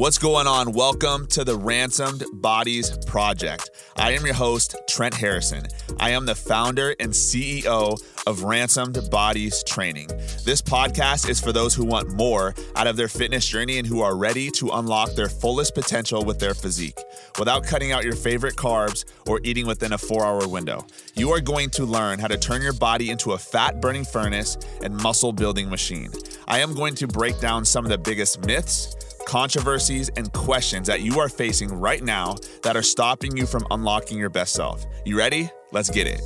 What's going on? Welcome to the Ransomed Bodies Project. I am your host, Trent Harrison. I am the founder and CEO of Ransomed Bodies Training. This podcast is for those who want more out of their fitness journey and who are ready to unlock their fullest potential with their physique without cutting out your favorite carbs or eating within a four hour window. You are going to learn how to turn your body into a fat burning furnace and muscle building machine. I am going to break down some of the biggest myths controversies, and questions that you are facing right now that are stopping you from unlocking your best self. You ready? Let's get it.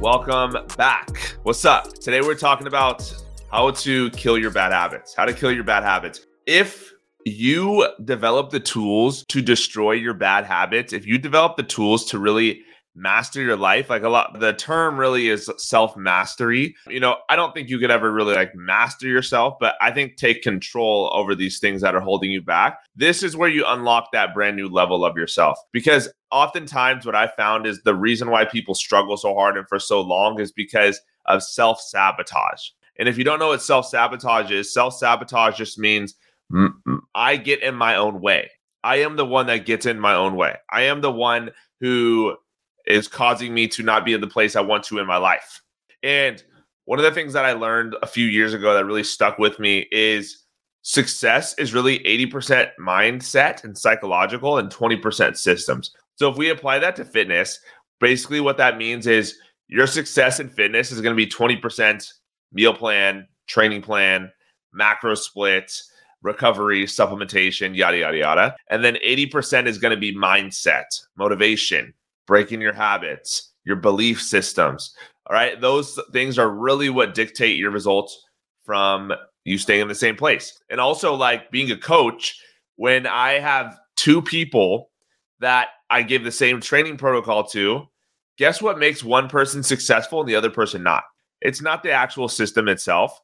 Welcome back. What's up? Today we're talking about how to kill your bad habits. How to kill your bad habits. If you develop the tools to destroy your bad habits, if you develop the tools to really master your life. Like a lot the term really is self mastery you know i don't think you could ever really like master yourself but i think take control over these things that are holding you back. This is where you unlock that brand new level of yourself because oftentimes what i found is the reason why people struggle so hard and for so long is because of self sabotage and if you don't know what self sabotage is self sabotage just means i get in my own way. I am the one that gets in my own way. I am the one who is causing me to not be in the place I want to in my life. And one of the things that I learned a few years ago that really stuck with me is success is really 80% mindset and psychological and 20% systems. So if we apply that to fitness, basically what that means is your success in fitness is going to be 20% meal plan, training plan, macro splits, recovery, supplementation, yada, yada, yada. And then 80% is going to be mindset, motivation, breaking your habits, your belief systems. All right. Those things are really what dictate your results from you staying in the same place. And also, like being a coach, when I have two people that I give the same training protocol to, guess what makes one person successful and the other person not? It's not the actual system itself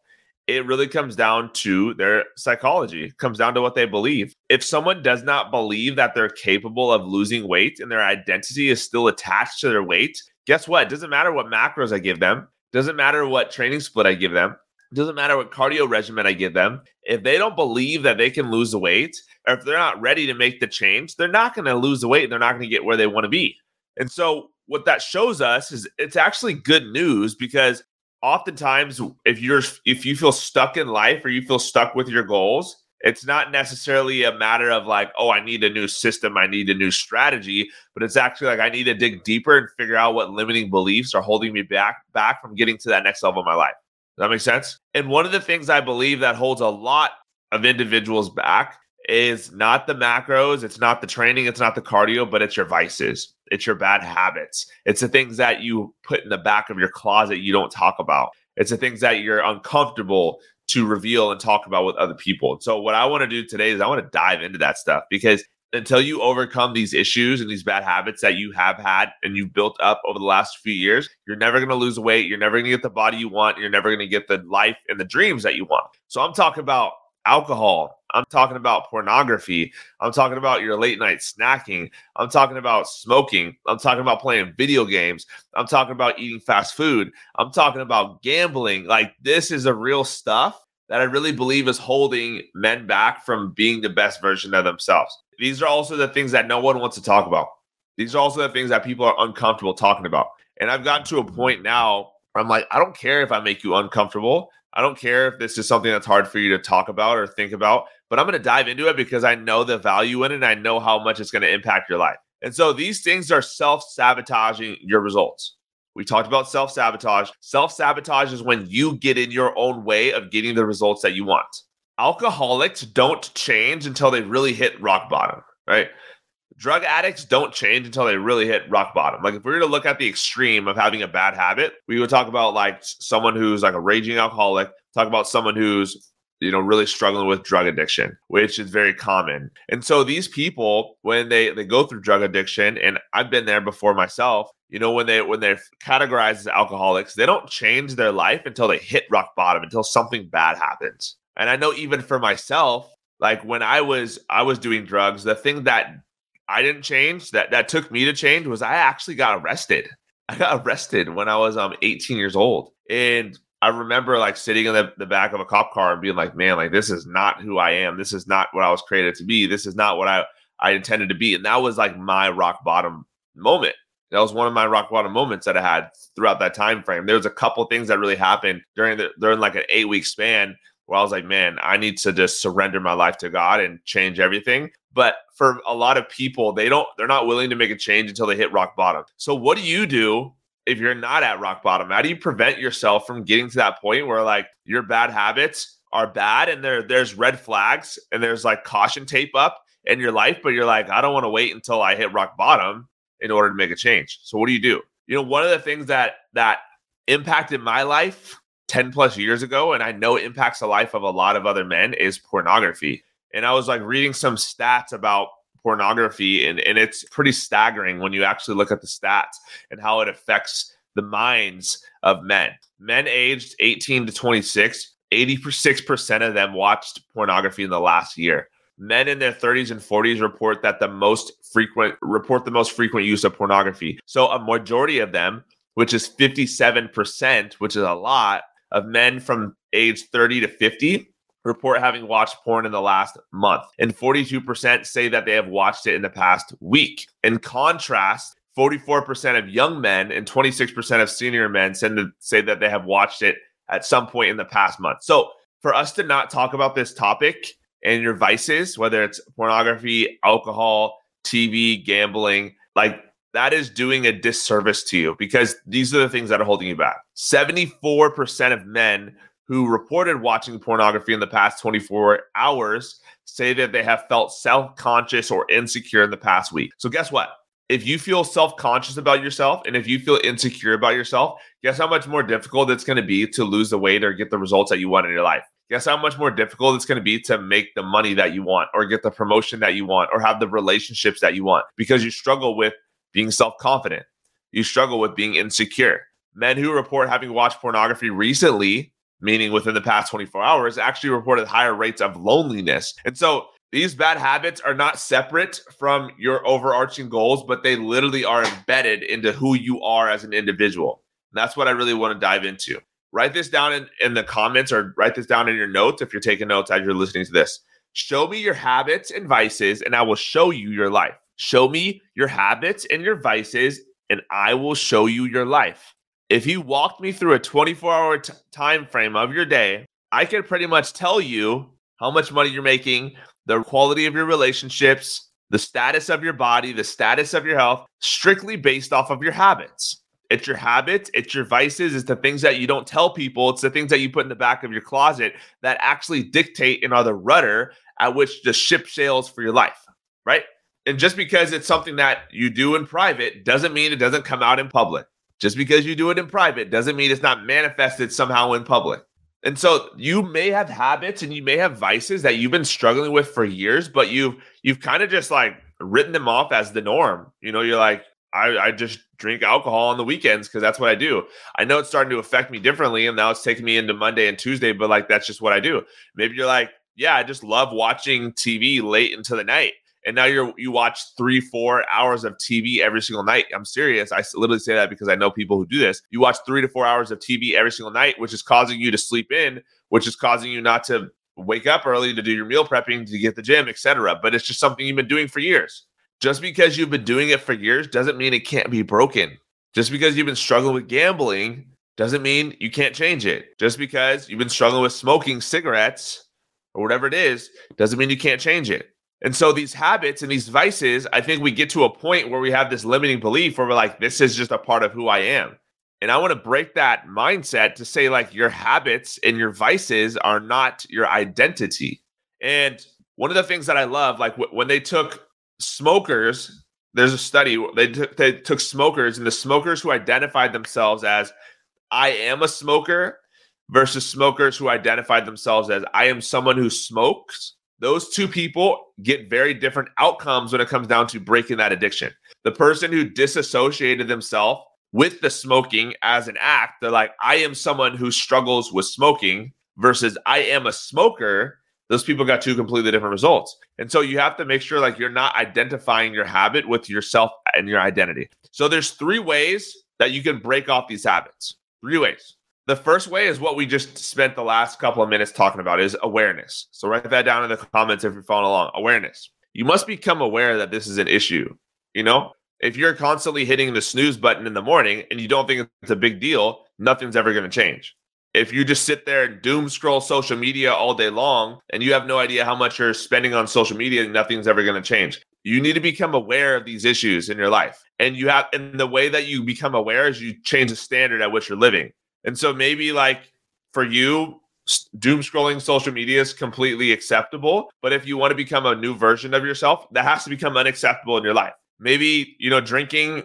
it really comes down to their psychology. It comes down to what they believe. If someone does not believe that they're capable of losing weight and their identity is still attached to their weight, guess what? It doesn't matter what macros I give them. Doesn't matter what training split I give them. Doesn't matter what cardio regimen I give them. If they don't believe that they can lose the weight, or if they're not ready to make the change, they're not going to lose the weight and they're not going to get where they want to be. And so what that shows us is it's actually good news because oftentimes if you're if you feel stuck in life or you feel stuck with your goals it's not necessarily a matter of like oh i need a new system i need a new strategy but it's actually like i need to dig deeper and figure out what limiting beliefs are holding me back back from getting to that next level of my life. Does that make sense? And one of the things i believe that holds a lot of individuals back is not the macros, it's not the training, it's not the cardio, but it's your vices. It's your bad habits. It's the things that you put in the back of your closet you don't talk about. It's the things that you're uncomfortable to reveal and talk about with other people. So what I want to do today is I want to dive into that stuff because until you overcome these issues and these bad habits that you have had and you've built up over the last few years, you're never going to lose weight. You're never going to get the body you want. You're never going to get the life and the dreams that you want. So I'm talking about alcohol. I'm talking about pornography. I'm talking about your late night snacking. I'm talking about smoking. I'm talking about playing video games. I'm talking about eating fast food. I'm talking about gambling. Like, this is a real stuff that I really believe is holding men back from being the best version of themselves. These are also the things that no one wants to talk about. These are also the things that people are uncomfortable talking about. And I've gotten to a point now I'm like, I don't care if I make you uncomfortable. I don't care if this is something that's hard for you to talk about or think about, but I'm going to dive into it because I know the value in it and I know how much it's going to impact your life. And so these things are self sabotaging your results. We talked about self sabotage. Self sabotage is when you get in your own way of getting the results that you want. Alcoholics don't change until they really hit rock bottom, right? Drug addicts don't change until they really hit rock bottom. Like if we were to look at the extreme of having a bad habit, we would talk about like someone who's like a raging alcoholic, talk about someone who's you know really struggling with drug addiction which is very common and so these people when they they go through drug addiction and i've been there before myself you know when they when they're categorized as alcoholics they don't change their life until they hit rock bottom until something bad happens and i know even for myself like when i was i was doing drugs the thing that I didn't change. That that took me to change was I actually got arrested. I got arrested when I was um 18 years old. And I remember like sitting in the, the back of a cop car and being like, man, like this is not who I am. This is not what I was created to be. This is not what I, I intended to be. And that was like my rock bottom moment. That was one of my rock bottom moments that I had throughout that time frame. There was a couple things that really happened during the during like an eight week span where I was like, man, I need to just surrender my life to God and change everything. But for a lot of people, they don't, they're not willing to make a change until they hit rock bottom. So what do you do if you're not at rock bottom? How do you prevent yourself from getting to that point where like your bad habits are bad and there there's red flags and there's like caution tape up in your life, but you're like, I don't want to wait until I hit rock bottom in order to make a change. So what do you do? You know, one of the things that that impacted my life 10 plus years ago, and I know it impacts the life of a lot of other men, is pornography. And I was like reading some stats about pornography, and, and it's pretty staggering when you actually look at the stats and how it affects the minds of men. Men aged 18 to 26, 86% of them watched pornography in the last year. Men in their 30s and 40s report that the most frequent report the most frequent use of pornography. So a majority of them, which is 57%, which is a lot, of men from age 30 to 50 report having watched porn in the last month, and 42% say that they have watched it in the past week. In contrast, 44% of young men and 26% of senior men say that they have watched it at some point in the past month. So, for us to not talk about this topic and your vices, whether it's pornography, alcohol, TV, gambling, like that is doing a disservice to you because these are the things that are holding you back. 74% of men who reported watching pornography in the past 24 hours say that they have felt self conscious or insecure in the past week. So, guess what? If you feel self conscious about yourself and if you feel insecure about yourself, guess how much more difficult it's going to be to lose the weight or get the results that you want in your life? Guess how much more difficult it's going to be to make the money that you want or get the promotion that you want or have the relationships that you want because you struggle with being self confident. You struggle with being insecure. Men who report having watched pornography recently, meaning within the past 24 hours, actually reported higher rates of loneliness. And so these bad habits are not separate from your overarching goals, but they literally are embedded into who you are as an individual. And that's what I really want to dive into. Write this down in, in the comments or write this down in your notes if you're taking notes as you're listening to this. Show me your habits and vices, and I will show you your life. Show me your habits and your vices, and I will show you your life. If you walked me through a 24 hour t- time frame of your day, I could pretty much tell you how much money you're making, the quality of your relationships, the status of your body, the status of your health, strictly based off of your habits. It's your habits, it's your vices, it's the things that you don't tell people, it's the things that you put in the back of your closet that actually dictate and are the rudder at which the ship sails for your life, right? And just because it's something that you do in private doesn't mean it doesn't come out in public. Just because you do it in private doesn't mean it's not manifested somehow in public. And so you may have habits and you may have vices that you've been struggling with for years, but you've you've kind of just like written them off as the norm. You know, you're like, I, I just drink alcohol on the weekends because that's what I do. I know it's starting to affect me differently, and now it's taking me into Monday and Tuesday, but like that's just what I do. Maybe you're like, yeah, I just love watching TV late into the night and now you're you watch three four hours of tv every single night. I'm serious. I literally say that because i know people who do this. You watch three to four hours of tv every single night which is causing you to sleep in which is causing you not to wake up early to do your meal prepping to get the gym etc but it's just something you've been doing for years. Just because you've been doing it for years doesn't mean it can't be broken. Just because you've been struggling with gambling doesn't mean you can't change it. Just because you've been struggling with smoking cigarettes or whatever it is doesn't mean you can't change it and so these habits and these vices, I think we get to a point where we have this limiting belief where we're like, this is just a part of who I am. And I want to break that mindset to say, like, your habits and your vices are not your identity. And one of the things that I love, like w- when they took smokers, there's a study, they, t- they took smokers and the smokers who identified themselves as, I am a smoker versus smokers who identified themselves as, I am someone who smokes those two people get very different outcomes when it comes down to breaking that addiction. The person who disassociated themselves with the smoking as an act, they're like, I am someone who struggles with smoking versus I am a smoker. Those people got two completely different results. And so you have to make sure like you're not identifying your habit with yourself and your identity. So there's three ways that you can break off these habits. Three ways. The first way is what we just spent the last couple of minutes talking about is awareness. So write that down in the comments if you're following along. Awareness. You must become aware that this is an issue. You know, if you're constantly hitting the snooze button in the morning and you don't think it's a big deal, nothing's ever going to change. If you just sit there and doom scroll social media all day long and you have no idea how much you're spending on social media, nothing's ever going to change. You need to become aware of these issues in your life. And you have, and the way that you become aware is you change the standard at which you're living. And so maybe like for you, doom scrolling social media is completely acceptable. But if you want to become a new version of yourself, that has to become unacceptable in your life. Maybe, you know, drinking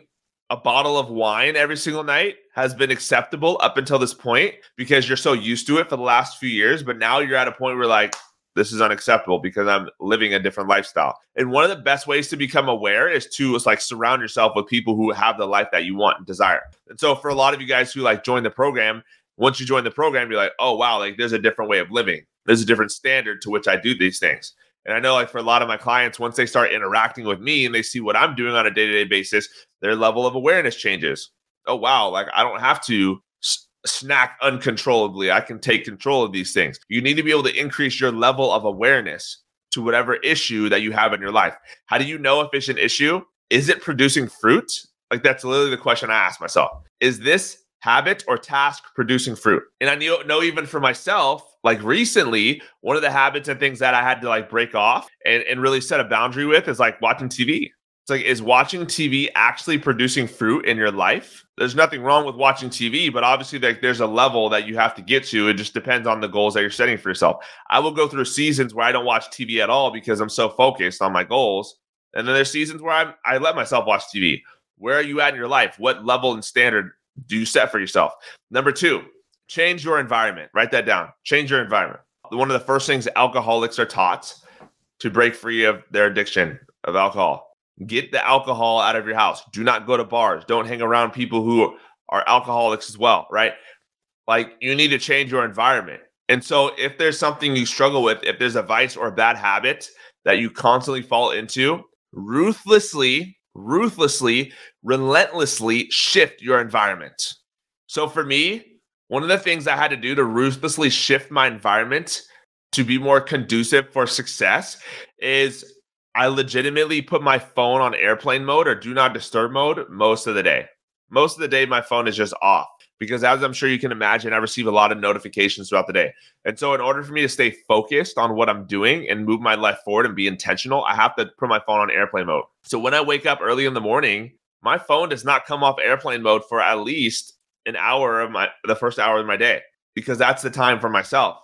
a bottle of wine every single night has been acceptable up until this point because you're so used to it for the last few years. But now you're at a point where, like, this is unacceptable because I'm living a different lifestyle. And one of the best ways to become aware is to is like surround yourself with people who have the life that you want and desire. And so for a lot of you guys who like join the program, once you join the program, you're like, oh wow, like there's a different way of living. There's a different standard to which I do these things. And I know like for a lot of my clients, once they start interacting with me and they see what I'm doing on a day-to-day basis, their level of awareness changes. Oh wow, like I don't have to snack uncontrollably. I can take control of these things. You need to be able to increase your level of awareness to whatever issue that you have in your life. How do you know if it's an issue? Is it producing fruit? Like that's literally the question I ask myself. Is this habit or task producing fruit? And I know, even for myself, like recently, one of the habits and things that I had to like break off and, and really set a boundary with is like watching TV. It's like, is watching TV actually producing fruit in your life? There's nothing wrong with watching TV, but obviously, like, there's a level that you have to get to. It just depends on the goals that you're setting for yourself. I will go through seasons where I don't watch TV at all because I'm so focused on my goals. And then there's seasons where I'm, I let myself watch TV. Where are you at in your life? What level and standard do you set for yourself? Number two, change your environment. Write that down. Change your environment. One of the first things alcoholics are taught to break free of their addiction of alcohol Get the alcohol out of your house. Do not go to bars. Don't hang around people who are alcoholics as well, right? Like you need to change your environment. And so if there's something you struggle with, if there's a vice or a bad habit that you constantly fall into, ruthlessly, ruthlessly, relentlessly shift your environment. So for me, one of the things I had to do to ruthlessly shift my environment to be more conducive for success is I legitimately put my phone on airplane mode or do not disturb mode most of the day. Most of the day, my phone is just off because, as I'm sure you can imagine, I receive a lot of notifications throughout the day. And so, in order for me to stay focused on what I'm doing and move my life forward and be intentional, I have to put my phone on airplane mode. So, when I wake up early in the morning, my phone does not come off airplane mode for at least an hour of my the first hour of my day because that's the time for myself.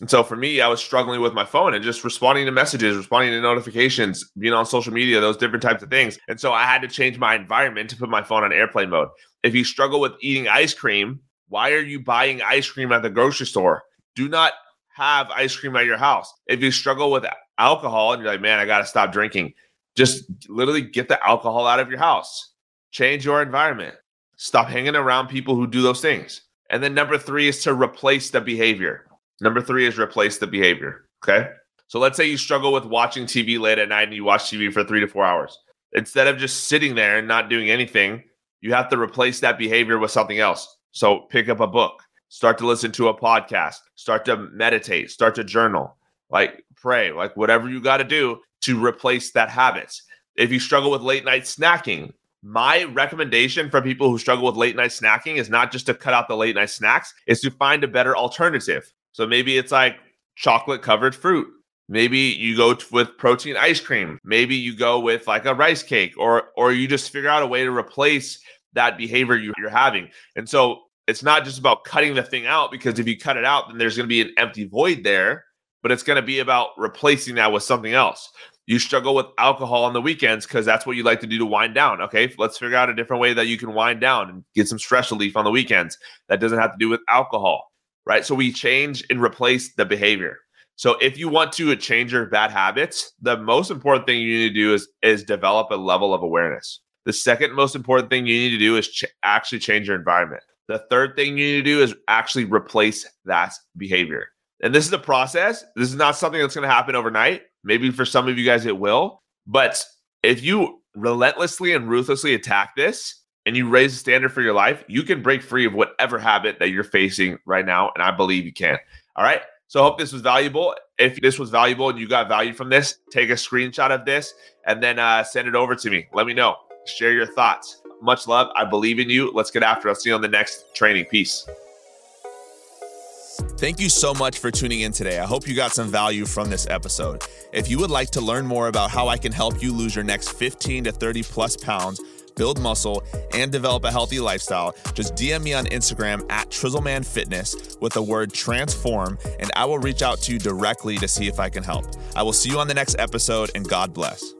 And so for me, I was struggling with my phone and just responding to messages, responding to notifications, being on social media, those different types of things. And so I had to change my environment to put my phone on airplane mode. If you struggle with eating ice cream, why are you buying ice cream at the grocery store? Do not have ice cream at your house. If you struggle with alcohol and you're like, man, I got to stop drinking, just literally get the alcohol out of your house. Change your environment. Stop hanging around people who do those things. And then number three is to replace the behavior Number three is replace the behavior. Okay. So let's say you struggle with watching TV late at night and you watch TV for three to four hours. Instead of just sitting there and not doing anything, you have to replace that behavior with something else. So pick up a book, start to listen to a podcast, start to meditate, start to journal, like pray, like whatever you got to do to replace that habit. If you struggle with late night snacking, my recommendation for people who struggle with late night snacking is not just to cut out the late night snacks, is to find a better alternative. So maybe it's like chocolate covered fruit. Maybe you go with protein ice cream. Maybe you go with like a rice cake or or you just figure out a way to replace that behavior you, you're having. And so it's not just about cutting the thing out because if you cut it out, then there's going to be an empty void there, but it's going to be about replacing that with something else. You struggle with alcohol on the weekends because that's what you like to do to wind down. Okay, let's figure out a different way that you can wind down and get some stress relief on the weekends. That doesn't have to do with alcohol right? So we change and replace the behavior. So if you want to change your bad habits, the most important thing you need to do is is develop a level of awareness. The second most important thing you need to do is ch- actually change your environment. The third thing you need to do is actually replace that behavior. And this is a process. This is not something that's going to happen overnight. Maybe for some of you guys it will, but if you relentlessly and ruthlessly attack this and you raise the standard for your life, you can break free of whatever habit that you're facing right now. And I believe you can. All right. So I hope this was valuable. If this was valuable and you got value from this, take a screenshot of this and then uh, send it over to me. Let me know. Share your thoughts. Much love. I believe in you. Let's get after it. I'll see you on the next training. Peace. Thank you so much for tuning in today. I hope you got some value from this episode. If you would like to learn more about how I can help you lose your next 15 to 30 plus pounds, build muscle, and develop a healthy lifestyle, just DM me on Instagram at Trizzleman Fitness with the word transform, and I will reach out to you directly to see if I can help. I will see you on the next episode, and God bless.